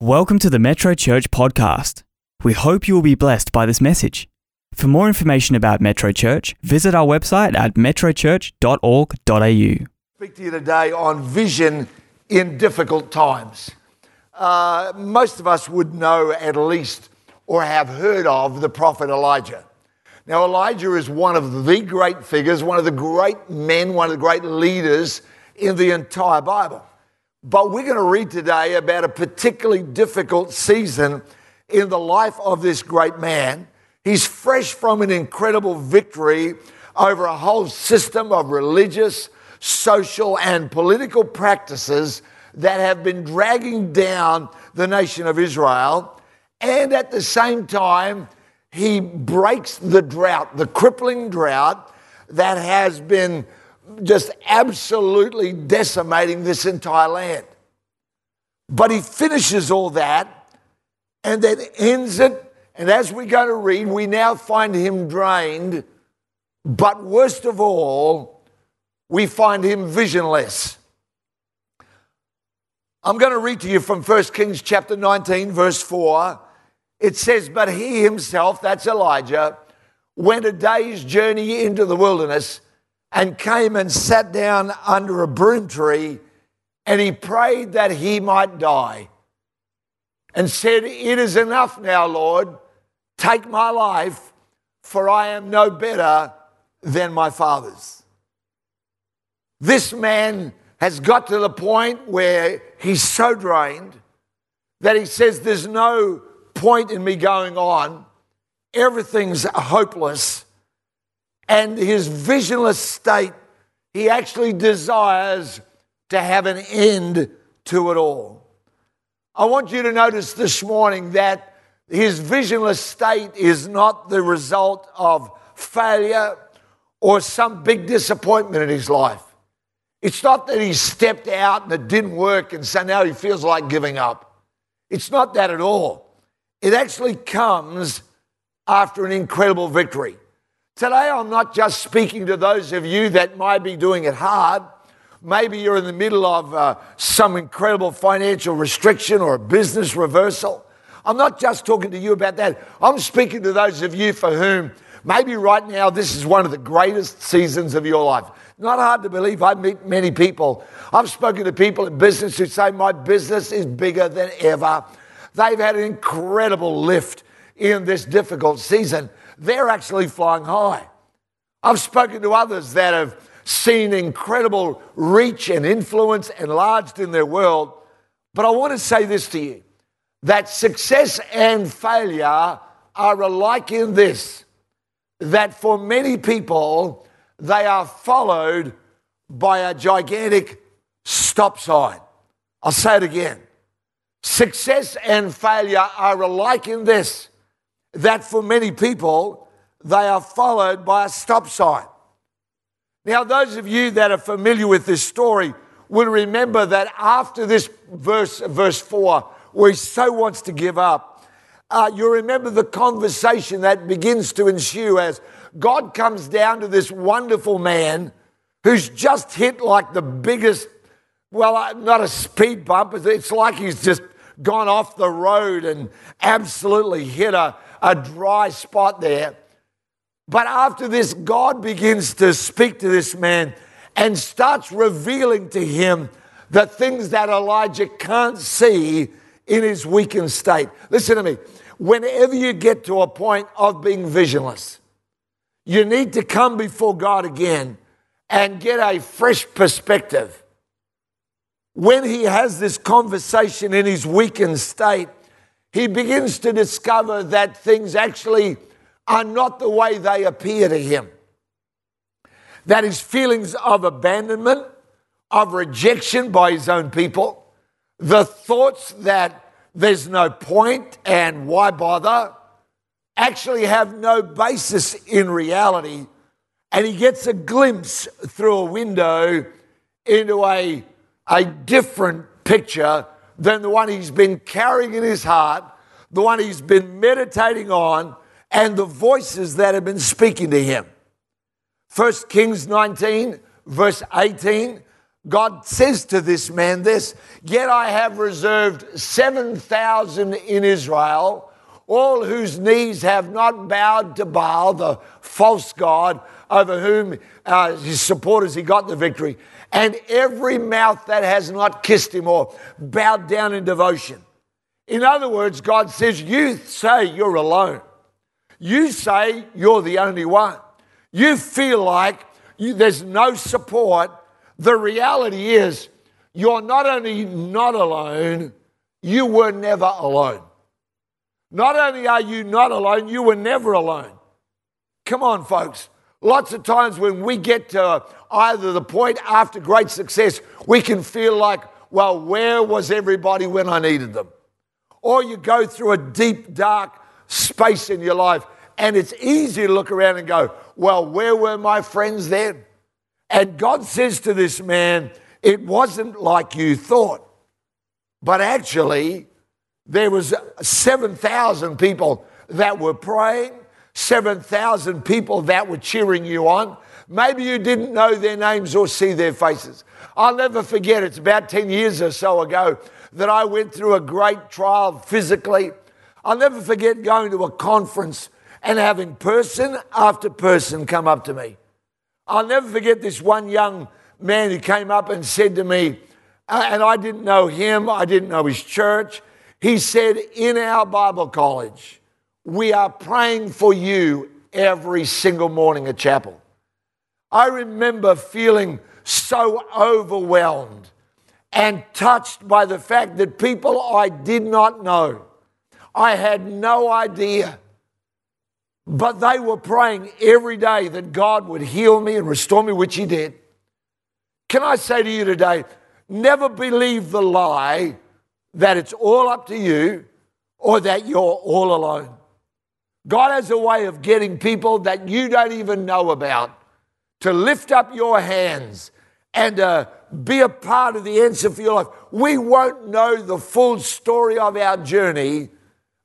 Welcome to the Metro Church podcast. We hope you will be blessed by this message. For more information about Metro Church, visit our website at metrochurch.org.au. speak to you today on vision in difficult times. Uh, most of us would know at least or have heard of the prophet Elijah. Now, Elijah is one of the great figures, one of the great men, one of the great leaders in the entire Bible. But we're going to read today about a particularly difficult season in the life of this great man. He's fresh from an incredible victory over a whole system of religious, social, and political practices that have been dragging down the nation of Israel. And at the same time, he breaks the drought, the crippling drought that has been just absolutely decimating this entire land. But he finishes all that and then ends it. And as we go to read, we now find him drained. But worst of all, we find him visionless. I'm going to read to you from 1 Kings chapter 19, verse 4. It says, But he himself, that's Elijah, went a day's journey into the wilderness and came and sat down under a broom tree and he prayed that he might die and said, It is enough now, Lord. Take my life, for I am no better than my father's. This man has got to the point where he's so drained that he says, There's no point in me going on. Everything's hopeless. And his visionless state, he actually desires to have an end to it all. I want you to notice this morning that his visionless state is not the result of failure or some big disappointment in his life. It's not that he stepped out and it didn't work and so now he feels like giving up. It's not that at all. It actually comes after an incredible victory. Today, I'm not just speaking to those of you that might be doing it hard. Maybe you're in the middle of uh, some incredible financial restriction or a business reversal. I'm not just talking to you about that. I'm speaking to those of you for whom maybe right now this is one of the greatest seasons of your life. Not hard to believe. I meet many people. I've spoken to people in business who say, My business is bigger than ever. They've had an incredible lift in this difficult season. They're actually flying high. I've spoken to others that have seen incredible reach and influence enlarged in their world. But I want to say this to you that success and failure are alike in this that for many people, they are followed by a gigantic stop sign. I'll say it again. Success and failure are alike in this that for many people, they are followed by a stop sign. Now, those of you that are familiar with this story will remember that after this verse, verse 4, where he so wants to give up, uh, you remember the conversation that begins to ensue as God comes down to this wonderful man who's just hit like the biggest, well, uh, not a speed bump, it's like he's just gone off the road and absolutely hit a, a dry spot there. But after this, God begins to speak to this man and starts revealing to him the things that Elijah can't see in his weakened state. Listen to me. Whenever you get to a point of being visionless, you need to come before God again and get a fresh perspective. When he has this conversation in his weakened state, he begins to discover that things actually are not the way they appear to him. That his feelings of abandonment, of rejection by his own people, the thoughts that there's no point and why bother, actually have no basis in reality. And he gets a glimpse through a window into a, a different picture than the one he's been carrying in his heart, the one he's been meditating on, and the voices that have been speaking to him. 1 Kings 19, verse 18, God says to this man this, Yet I have reserved 7,000 in Israel, all whose knees have not bowed to Baal, the false God, over whom uh, his supporters he got the victory, and every mouth that has not kissed him or bowed down in devotion. In other words, God says, You say you're alone. You say you're the only one. You feel like you, there's no support. The reality is, you're not only not alone, you were never alone. Not only are you not alone, you were never alone. Come on, folks. Lots of times when we get to either the point after great success, we can feel like, well, where was everybody when I needed them? Or you go through a deep, dark space in your life, and it's easy to look around and go, well, where were my friends then? And God says to this man, it wasn't like you thought, but actually, there was 7,000 people that were praying 7,000 people that were cheering you on. Maybe you didn't know their names or see their faces. I'll never forget, it's about 10 years or so ago that I went through a great trial physically. I'll never forget going to a conference and having person after person come up to me. I'll never forget this one young man who came up and said to me, uh, and I didn't know him, I didn't know his church. He said, In our Bible college, we are praying for you every single morning at chapel. I remember feeling so overwhelmed and touched by the fact that people I did not know, I had no idea, but they were praying every day that God would heal me and restore me, which He did. Can I say to you today, never believe the lie that it's all up to you or that you're all alone. God has a way of getting people that you don't even know about to lift up your hands and uh, be a part of the answer for your life. We won't know the full story of our journey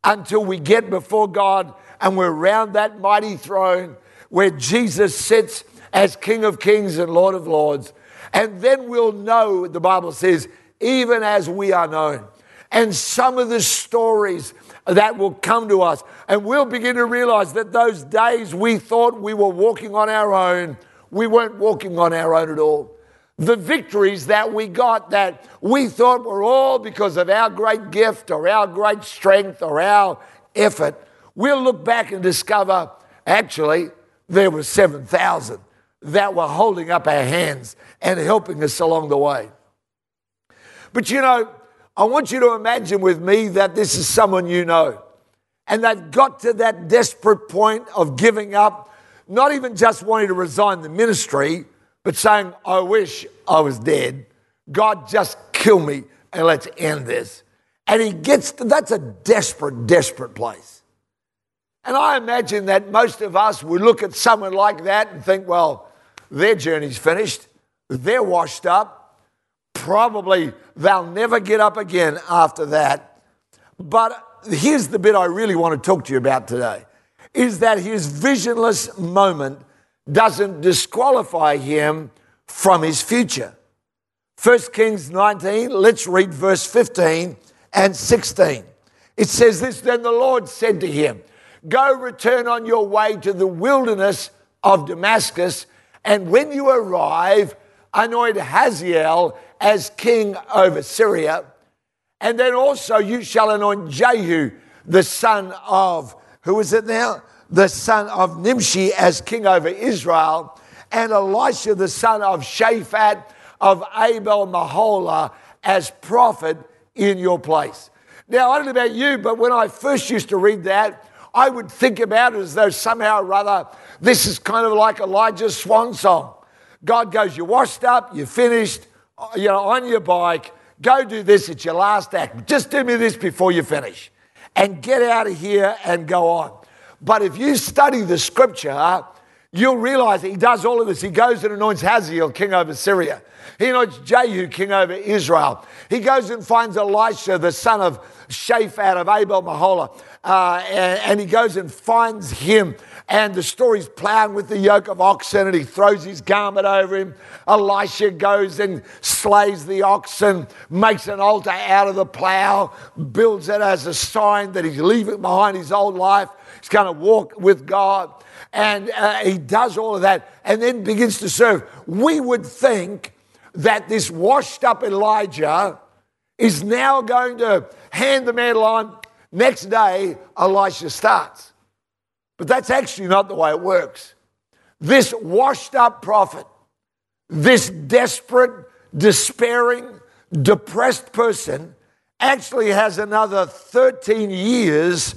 until we get before God and we're around that mighty throne where Jesus sits as King of Kings and Lord of Lords. And then we'll know, the Bible says, even as we are known. And some of the stories that will come to us. And we'll begin to realize that those days we thought we were walking on our own, we weren't walking on our own at all. The victories that we got that we thought were all because of our great gift or our great strength or our effort, we'll look back and discover actually there were 7,000 that were holding up our hands and helping us along the way. But you know, I want you to imagine with me that this is someone you know. And they've got to that desperate point of giving up, not even just wanting to resign the ministry, but saying, I wish I was dead. God, just kill me and let's end this. And he gets to, that's a desperate, desperate place. And I imagine that most of us would look at someone like that and think, well, their journey's finished, they're washed up, probably they'll never get up again after that. But here's the bit I really want to talk to you about today is that his visionless moment doesn't disqualify him from his future. 1 Kings 19, let's read verse 15 and 16. It says this Then the Lord said to him, Go return on your way to the wilderness of Damascus, and when you arrive, anoint Hazael as king over Syria. And then also you shall anoint Jehu, the son of, who is it now? The son of Nimshi as king over Israel. And Elisha, the son of Shaphat of Abel Meholah as prophet in your place. Now, I don't know about you, but when I first used to read that, I would think about it as though somehow or other this is kind of like Elijah's swan song. God goes, You're washed up, you're finished, Uh, you know, on your bike, go do this, it's your last act. Just do me this before you finish. And get out of here and go on. But if you study the scripture, you'll realize he does all of this. He goes and anoints Hazael, king over Syria. He anoints Jehu, king over Israel. He goes and finds Elisha, the son of Shaphat of Abel Meholah, uh, and, and he goes and finds him. And the story's plowing with the yoke of oxen, and he throws his garment over him. Elisha goes and slays the oxen, makes an altar out of the plow, builds it as a sign that he's leaving behind his old life. He's going to walk with God. And uh, he does all of that and then begins to serve. We would think that this washed up Elijah is now going to hand the mantle on. Next day, Elisha starts. But that's actually not the way it works. This washed up prophet, this desperate, despairing, depressed person actually has another 13 years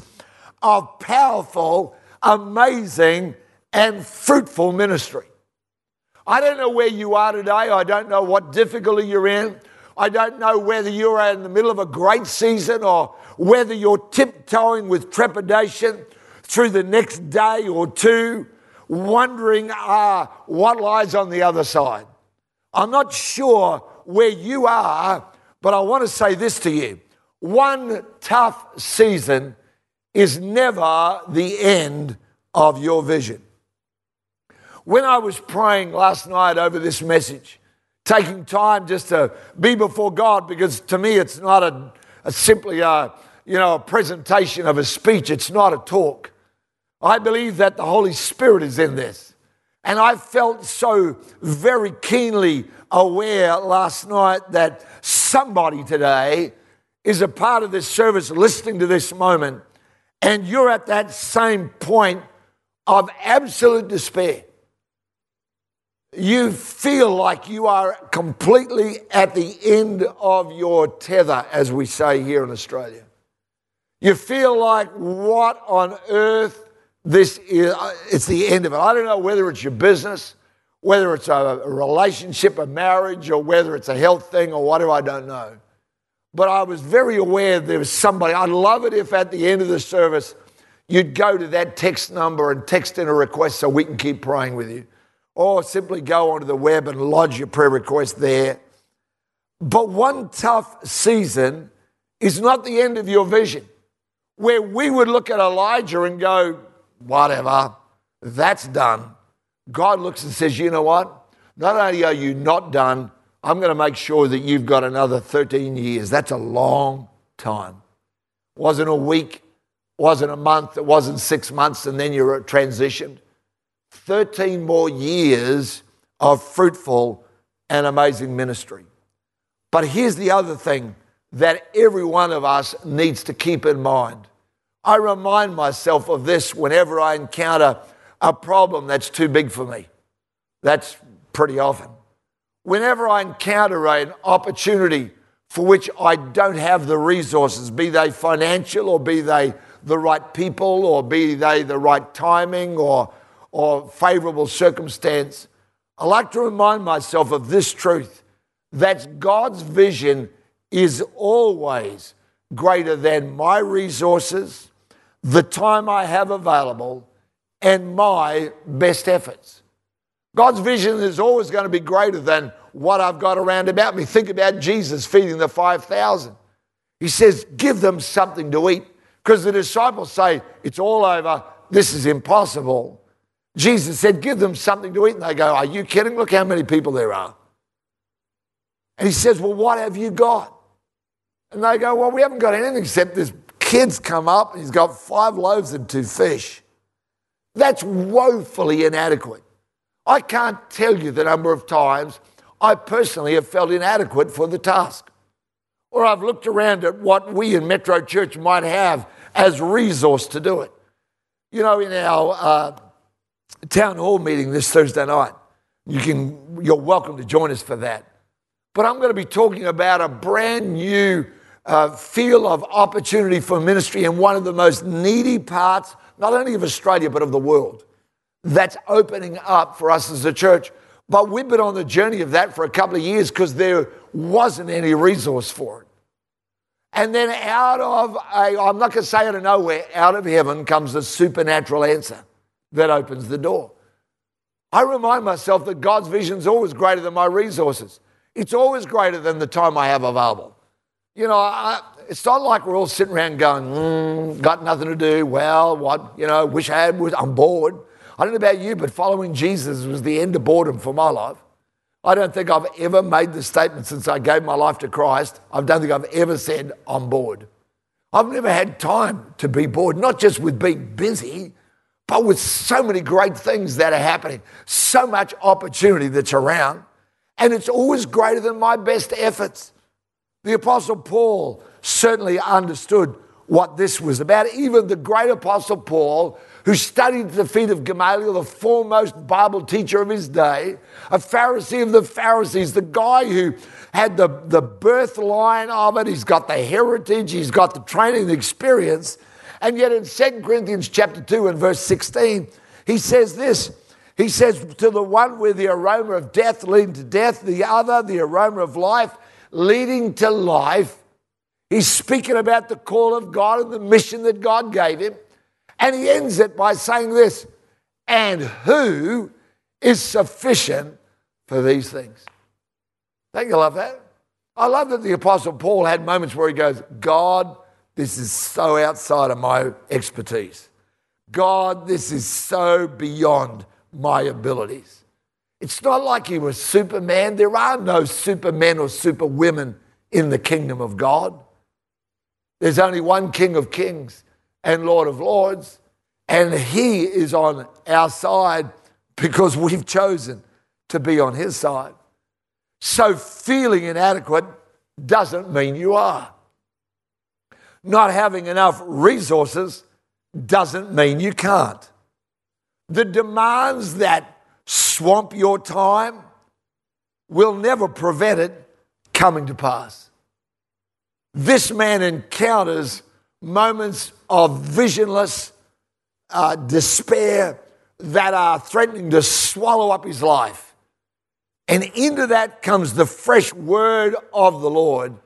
of powerful, amazing, and fruitful ministry. I don't know where you are today. I don't know what difficulty you're in. I don't know whether you're in the middle of a great season or whether you're tiptoeing with trepidation through the next day or two, wondering uh, what lies on the other side. I'm not sure where you are, but I want to say this to you. One tough season is never the end of your vision. When I was praying last night over this message, taking time just to be before God, because to me it's not a, a simply a, you know, a presentation of a speech, it's not a talk. I believe that the Holy Spirit is in this. And I felt so very keenly aware last night that somebody today is a part of this service listening to this moment, and you're at that same point of absolute despair you feel like you are completely at the end of your tether, as we say here in Australia. You feel like, what on earth? This is, uh, it's the end of it. I don't know whether it's your business, whether it's a relationship, a marriage, or whether it's a health thing or whatever, I don't know. But I was very aware there was somebody. I'd love it if at the end of the service you'd go to that text number and text in a request so we can keep praying with you or simply go onto the web and lodge your prayer request there. But one tough season is not the end of your vision. Where we would look at Elijah and go, whatever, that's done. God looks and says, you know what? Not only are you not done, I'm going to make sure that you've got another 13 years. That's a long time. Wasn't a week, wasn't a month, it wasn't six months, and then you're transitioned. 13 more years of fruitful and amazing ministry. But here's the other thing that every one of us needs to keep in mind. I remind myself of this whenever I encounter a problem that's too big for me. That's pretty often. Whenever I encounter an opportunity for which I don't have the resources, be they financial or be they the right people or be they the right timing or or favorable circumstance, I like to remind myself of this truth that God's vision is always greater than my resources, the time I have available, and my best efforts. God's vision is always going to be greater than what I've got around about me. Think about Jesus feeding the 5,000. He says, Give them something to eat. Because the disciples say, It's all over. This is impossible. Jesus said, Give them something to eat. And they go, Are you kidding? Look how many people there are. And he says, Well, what have you got? And they go, Well, we haven't got anything except this kid's come up and he's got five loaves and two fish. That's woefully inadequate. I can't tell you the number of times I personally have felt inadequate for the task. Or I've looked around at what we in Metro Church might have as resource to do it. You know, in our uh, town hall meeting this Thursday night. You can, you're welcome to join us for that. But I'm going to be talking about a brand new uh, field of opportunity for ministry in one of the most needy parts, not only of Australia, but of the world. That's opening up for us as a church. But we've been on the journey of that for a couple of years because there wasn't any resource for it. And then out of, a, I'm not going to say out of nowhere, out of heaven comes a supernatural answer that opens the door. I remind myself that God's vision is always greater than my resources. It's always greater than the time I have available. You know, I, it's not like we're all sitting around going, mm, got nothing to do. Well, what, you know, wish I had, I'm bored. I don't know about you, but following Jesus was the end of boredom for my life. I don't think I've ever made the statement since I gave my life to Christ. I don't think I've ever said, I'm bored. I've never had time to be bored, not just with being busy, but with so many great things that are happening, so much opportunity that's around, and it's always greater than my best efforts. The Apostle Paul certainly understood what this was about. Even the great Apostle Paul, who studied the feet of Gamaliel, the foremost Bible teacher of his day, a Pharisee of the Pharisees, the guy who had the, the birth line of it, he's got the heritage, he's got the training, the experience. And yet in 2 Corinthians chapter 2 and verse 16, he says this. He says, To the one where the aroma of death leading to death, the other, the aroma of life leading to life. He's speaking about the call of God and the mission that God gave him. And he ends it by saying this and who is sufficient for these things. Don't you love that? I love that the Apostle Paul had moments where he goes, God, this is so outside of my expertise. God, this is so beyond my abilities. It's not like he was Superman. There are no supermen or superwomen in the kingdom of God. There's only one King of kings and Lord of lords, and he is on our side because we've chosen to be on his side. So feeling inadequate doesn't mean you are. Not having enough resources doesn't mean you can't. The demands that swamp your time will never prevent it coming to pass. This man encounters moments of visionless uh, despair that are threatening to swallow up his life. And into that comes the fresh word of the Lord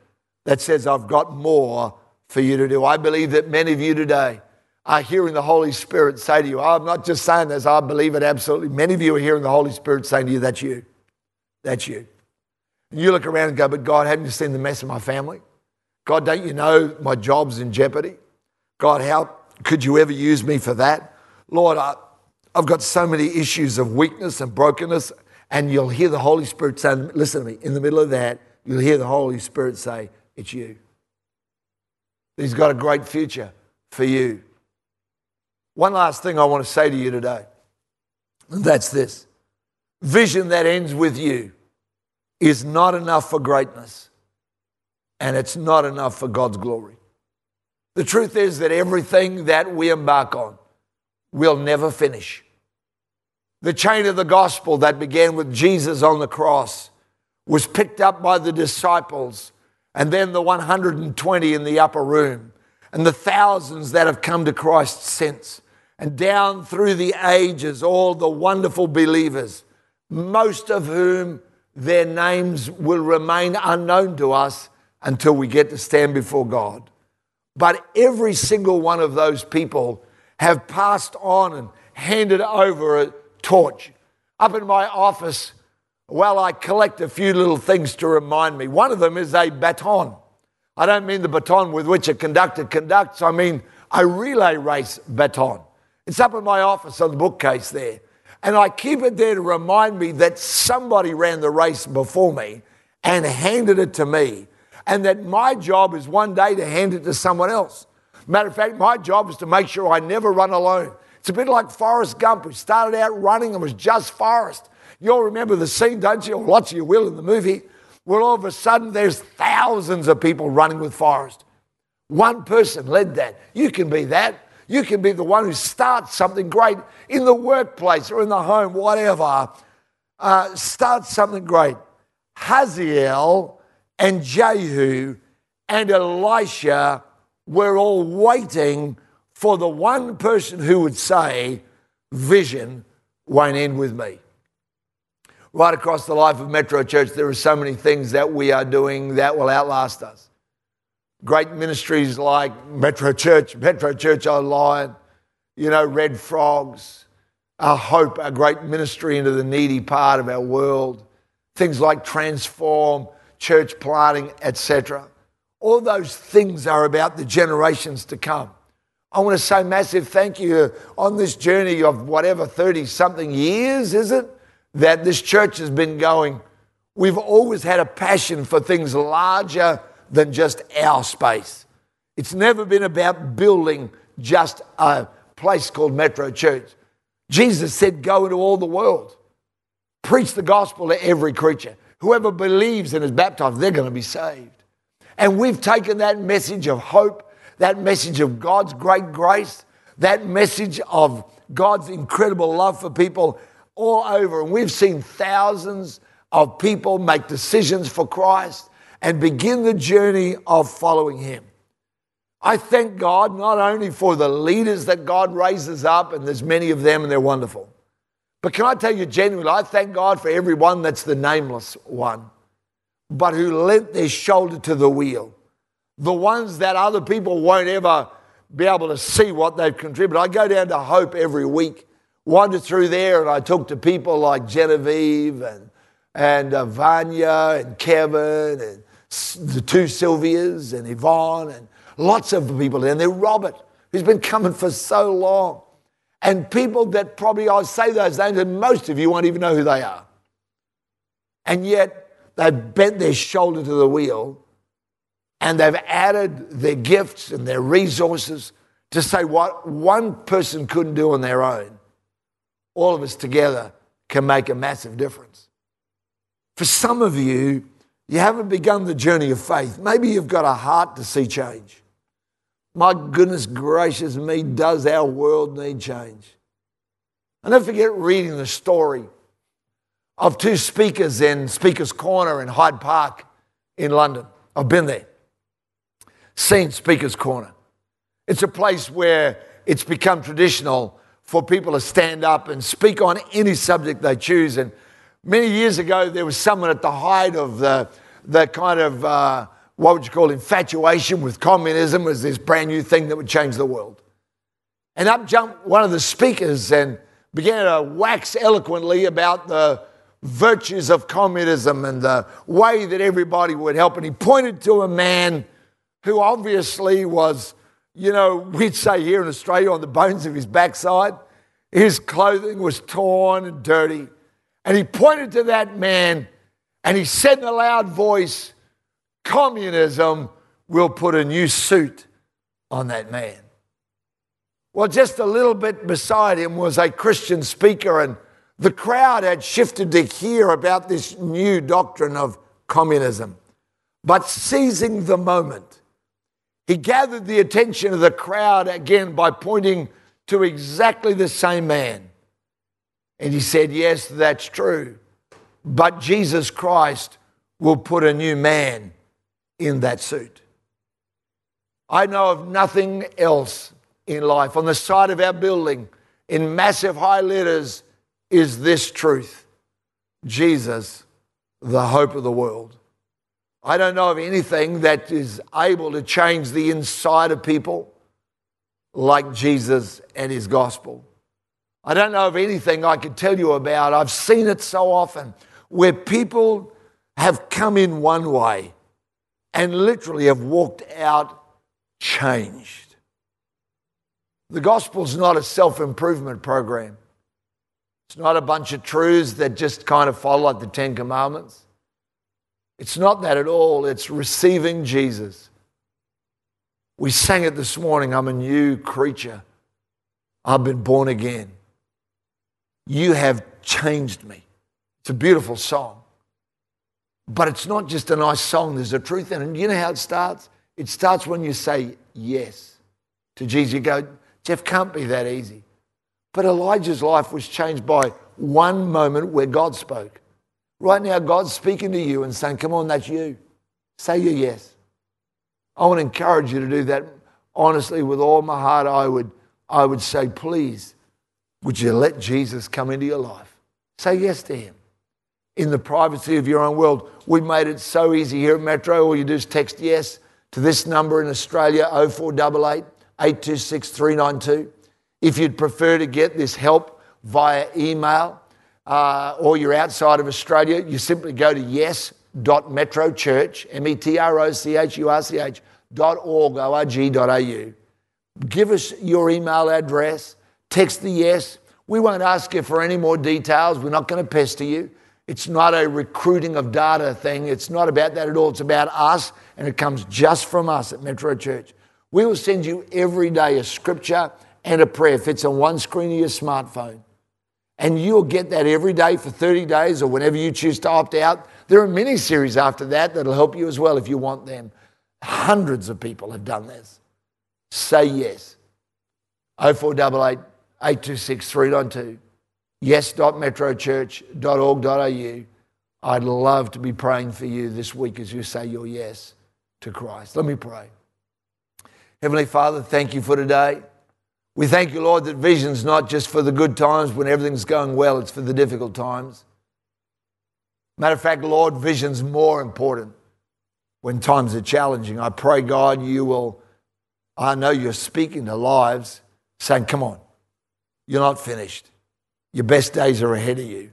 that says, I've got more for you to do. I believe that many of you today are hearing the Holy Spirit say to you, I'm not just saying this, I believe it absolutely. Many of you are hearing the Holy Spirit saying to you, That's you. That's you. And you look around and go, But God, haven't you seen the mess of my family? God, don't you know my job's in jeopardy? God, how could you ever use me for that? Lord, I, I've got so many issues of weakness and brokenness. And you'll hear the Holy Spirit say, Listen to me, in the middle of that, you'll hear the Holy Spirit say, It's you. He's got a great future for you. One last thing I want to say to you today, and that's this vision that ends with you is not enough for greatness, and it's not enough for God's glory. The truth is that everything that we embark on will never finish. The chain of the gospel that began with Jesus on the cross was picked up by the disciples and then the 120 in the upper room, and the thousands that have come to Christ since, and down through the ages, all the wonderful believers, most of whom their names will remain unknown to us until we get to stand before God. But every single one of those people have passed on and handed over a torch. Up in my office, well, I collect a few little things to remind me. One of them is a baton. I don't mean the baton with which a conductor conducts, I mean a relay race baton. It's up in my office on the bookcase there. And I keep it there to remind me that somebody ran the race before me and handed it to me, and that my job is one day to hand it to someone else. Matter of fact, my job is to make sure I never run alone. It's a bit like Forrest Gump, who started out running and was just Forrest. You'll remember the scene, don't you? Or lots of you will in the movie, where all of a sudden there's thousands of people running with Forrest. One person led that. You can be that. You can be the one who starts something great in the workplace or in the home, whatever. Uh, start something great. Hazael and Jehu and Elisha were all waiting for the one person who would say, Vision won't end with me right across the life of Metro Church, there are so many things that we are doing that will outlast us. Great ministries like Metro Church, Metro Church Online, you know, Red Frogs, our hope, our great ministry into the needy part of our world. Things like transform, church planting, etc. All those things are about the generations to come. I want to say massive thank you on this journey of whatever 30 something years, is it? That this church has been going. We've always had a passion for things larger than just our space. It's never been about building just a place called Metro Church. Jesus said, Go into all the world, preach the gospel to every creature. Whoever believes and is baptized, they're going to be saved. And we've taken that message of hope, that message of God's great grace, that message of God's incredible love for people all over. And we've seen thousands of people make decisions for Christ and begin the journey of following Him. I thank God not only for the leaders that God raises up, and there's many of them and they're wonderful, but can I tell you genuinely, I thank God for everyone that's the nameless one, but who lent their shoulder to the wheel. The ones that other people won't ever be able to see what they've contributed. I go down to Hope every week, wander through there, and I talk to people like Genevieve and, and uh, Vanya and Kevin and the two Sylvias and Yvonne and Lots of people, there. and they're Robert, who's been coming for so long. And people that probably I say those names, and most of you won't even know who they are. And yet they've bent their shoulder to the wheel and they've added their gifts and their resources to say what one person couldn't do on their own. All of us together can make a massive difference. For some of you, you haven't begun the journey of faith. Maybe you've got a heart to see change. My goodness gracious me, does our world need change? I never forget reading the story of two speakers in Speaker's Corner in Hyde Park in London. I've been there, seen Speaker's Corner. It's a place where it's become traditional for people to stand up and speak on any subject they choose. And many years ago, there was someone at the height of the, the kind of uh, what would you call infatuation with communism was this brand new thing that would change the world. And up jumped one of the speakers and began to wax eloquently about the virtues of communism and the way that everybody would help. And he pointed to a man who obviously was, you know, we'd say here in Australia, on the bones of his backside. His clothing was torn and dirty. And he pointed to that man and he said in a loud voice, communism will put a new suit on that man. Well, just a little bit beside him was a Christian speaker, and the crowd had shifted to hear about this new doctrine of communism. But seizing the moment, he gathered the attention of the crowd again by pointing to exactly the same man. And he said, Yes, that's true. But Jesus Christ will put a new man in that suit. I know of nothing else in life. On the side of our building, in massive high letters, is this truth Jesus, the hope of the world. I don't know of anything that is able to change the inside of people like Jesus and his gospel. I don't know of anything I could tell you about. I've seen it so often where people have come in one way and literally have walked out changed. The gospel's not a self improvement program. It's not a bunch of truths that just kind of follow like the Ten Commandments. It's not that at all. It's receiving Jesus. We sang it this morning I'm a new creature. I've been born again. You have changed me. It's a beautiful song. But it's not just a nice song, there's a truth in it. And you know how it starts? It starts when you say yes to Jesus. You go, Geoff, can't be that easy. But Elijah's life was changed by one moment where God spoke. Right now, God's speaking to you and saying, Come on, that's you. Say your yes. I want to encourage you to do that. Honestly, with all my heart, I would, I would say, please, would you let Jesus come into your life? Say yes to him in the privacy of your own world. We've made it so easy here at Metro. All you do is text yes to this number in Australia 0488 826 392. If you'd prefer to get this help via email, uh, or you're outside of Australia, you simply go to yes.metrochurch, M-E-T-R-O-C-H-U-R-C-H, dot org, O-R-G, dot au. Give us your email address, text the yes. We won't ask you for any more details. We're not going to pester you. It's not a recruiting of data thing. It's not about that at all. It's about us, and it comes just from us at Metro Church. We will send you every day a scripture and a prayer. Fits on one screen of your smartphone. And you'll get that every day for 30 days or whenever you choose to opt out. There are mini series after that that'll help you as well if you want them. Hundreds of people have done this. Say yes. 0488 826 392. Yes.metrochurch.org.au. I'd love to be praying for you this week as you say your yes to Christ. Let me pray. Heavenly Father, thank you for today. We thank you, Lord, that vision's not just for the good times when everything's going well, it's for the difficult times. Matter of fact, Lord, vision's more important when times are challenging. I pray, God, you will, I know you're speaking to lives, saying, Come on, you're not finished. Your best days are ahead of you.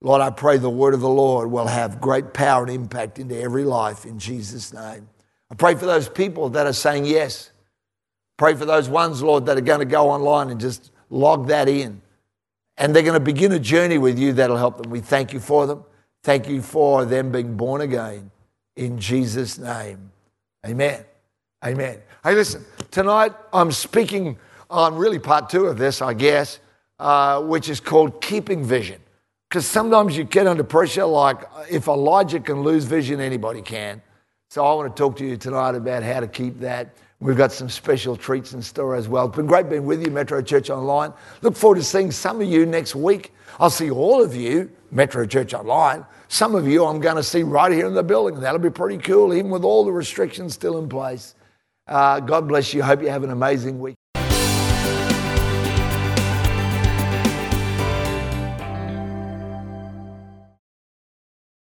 Lord, I pray the word of the Lord will have great power and impact into every life in Jesus' name. I pray for those people that are saying yes. Pray for those ones, Lord, that are going to go online and just log that in. And they're going to begin a journey with you that'll help them. We thank you for them. Thank you for them being born again in Jesus' name. Amen. Amen. Hey, listen, tonight I'm speaking on really part two of this, I guess, uh, which is called keeping vision. Because sometimes you get under pressure, like if Elijah can lose vision, anybody can. So I want to talk to you tonight about how to keep that. We've got some special treats in store as well. It's been great being with you, Metro Church Online. Look forward to seeing some of you next week. I'll see all of you, Metro Church Online. Some of you I'm going to see right here in the building. That'll be pretty cool, even with all the restrictions still in place. Uh, God bless you. Hope you have an amazing week.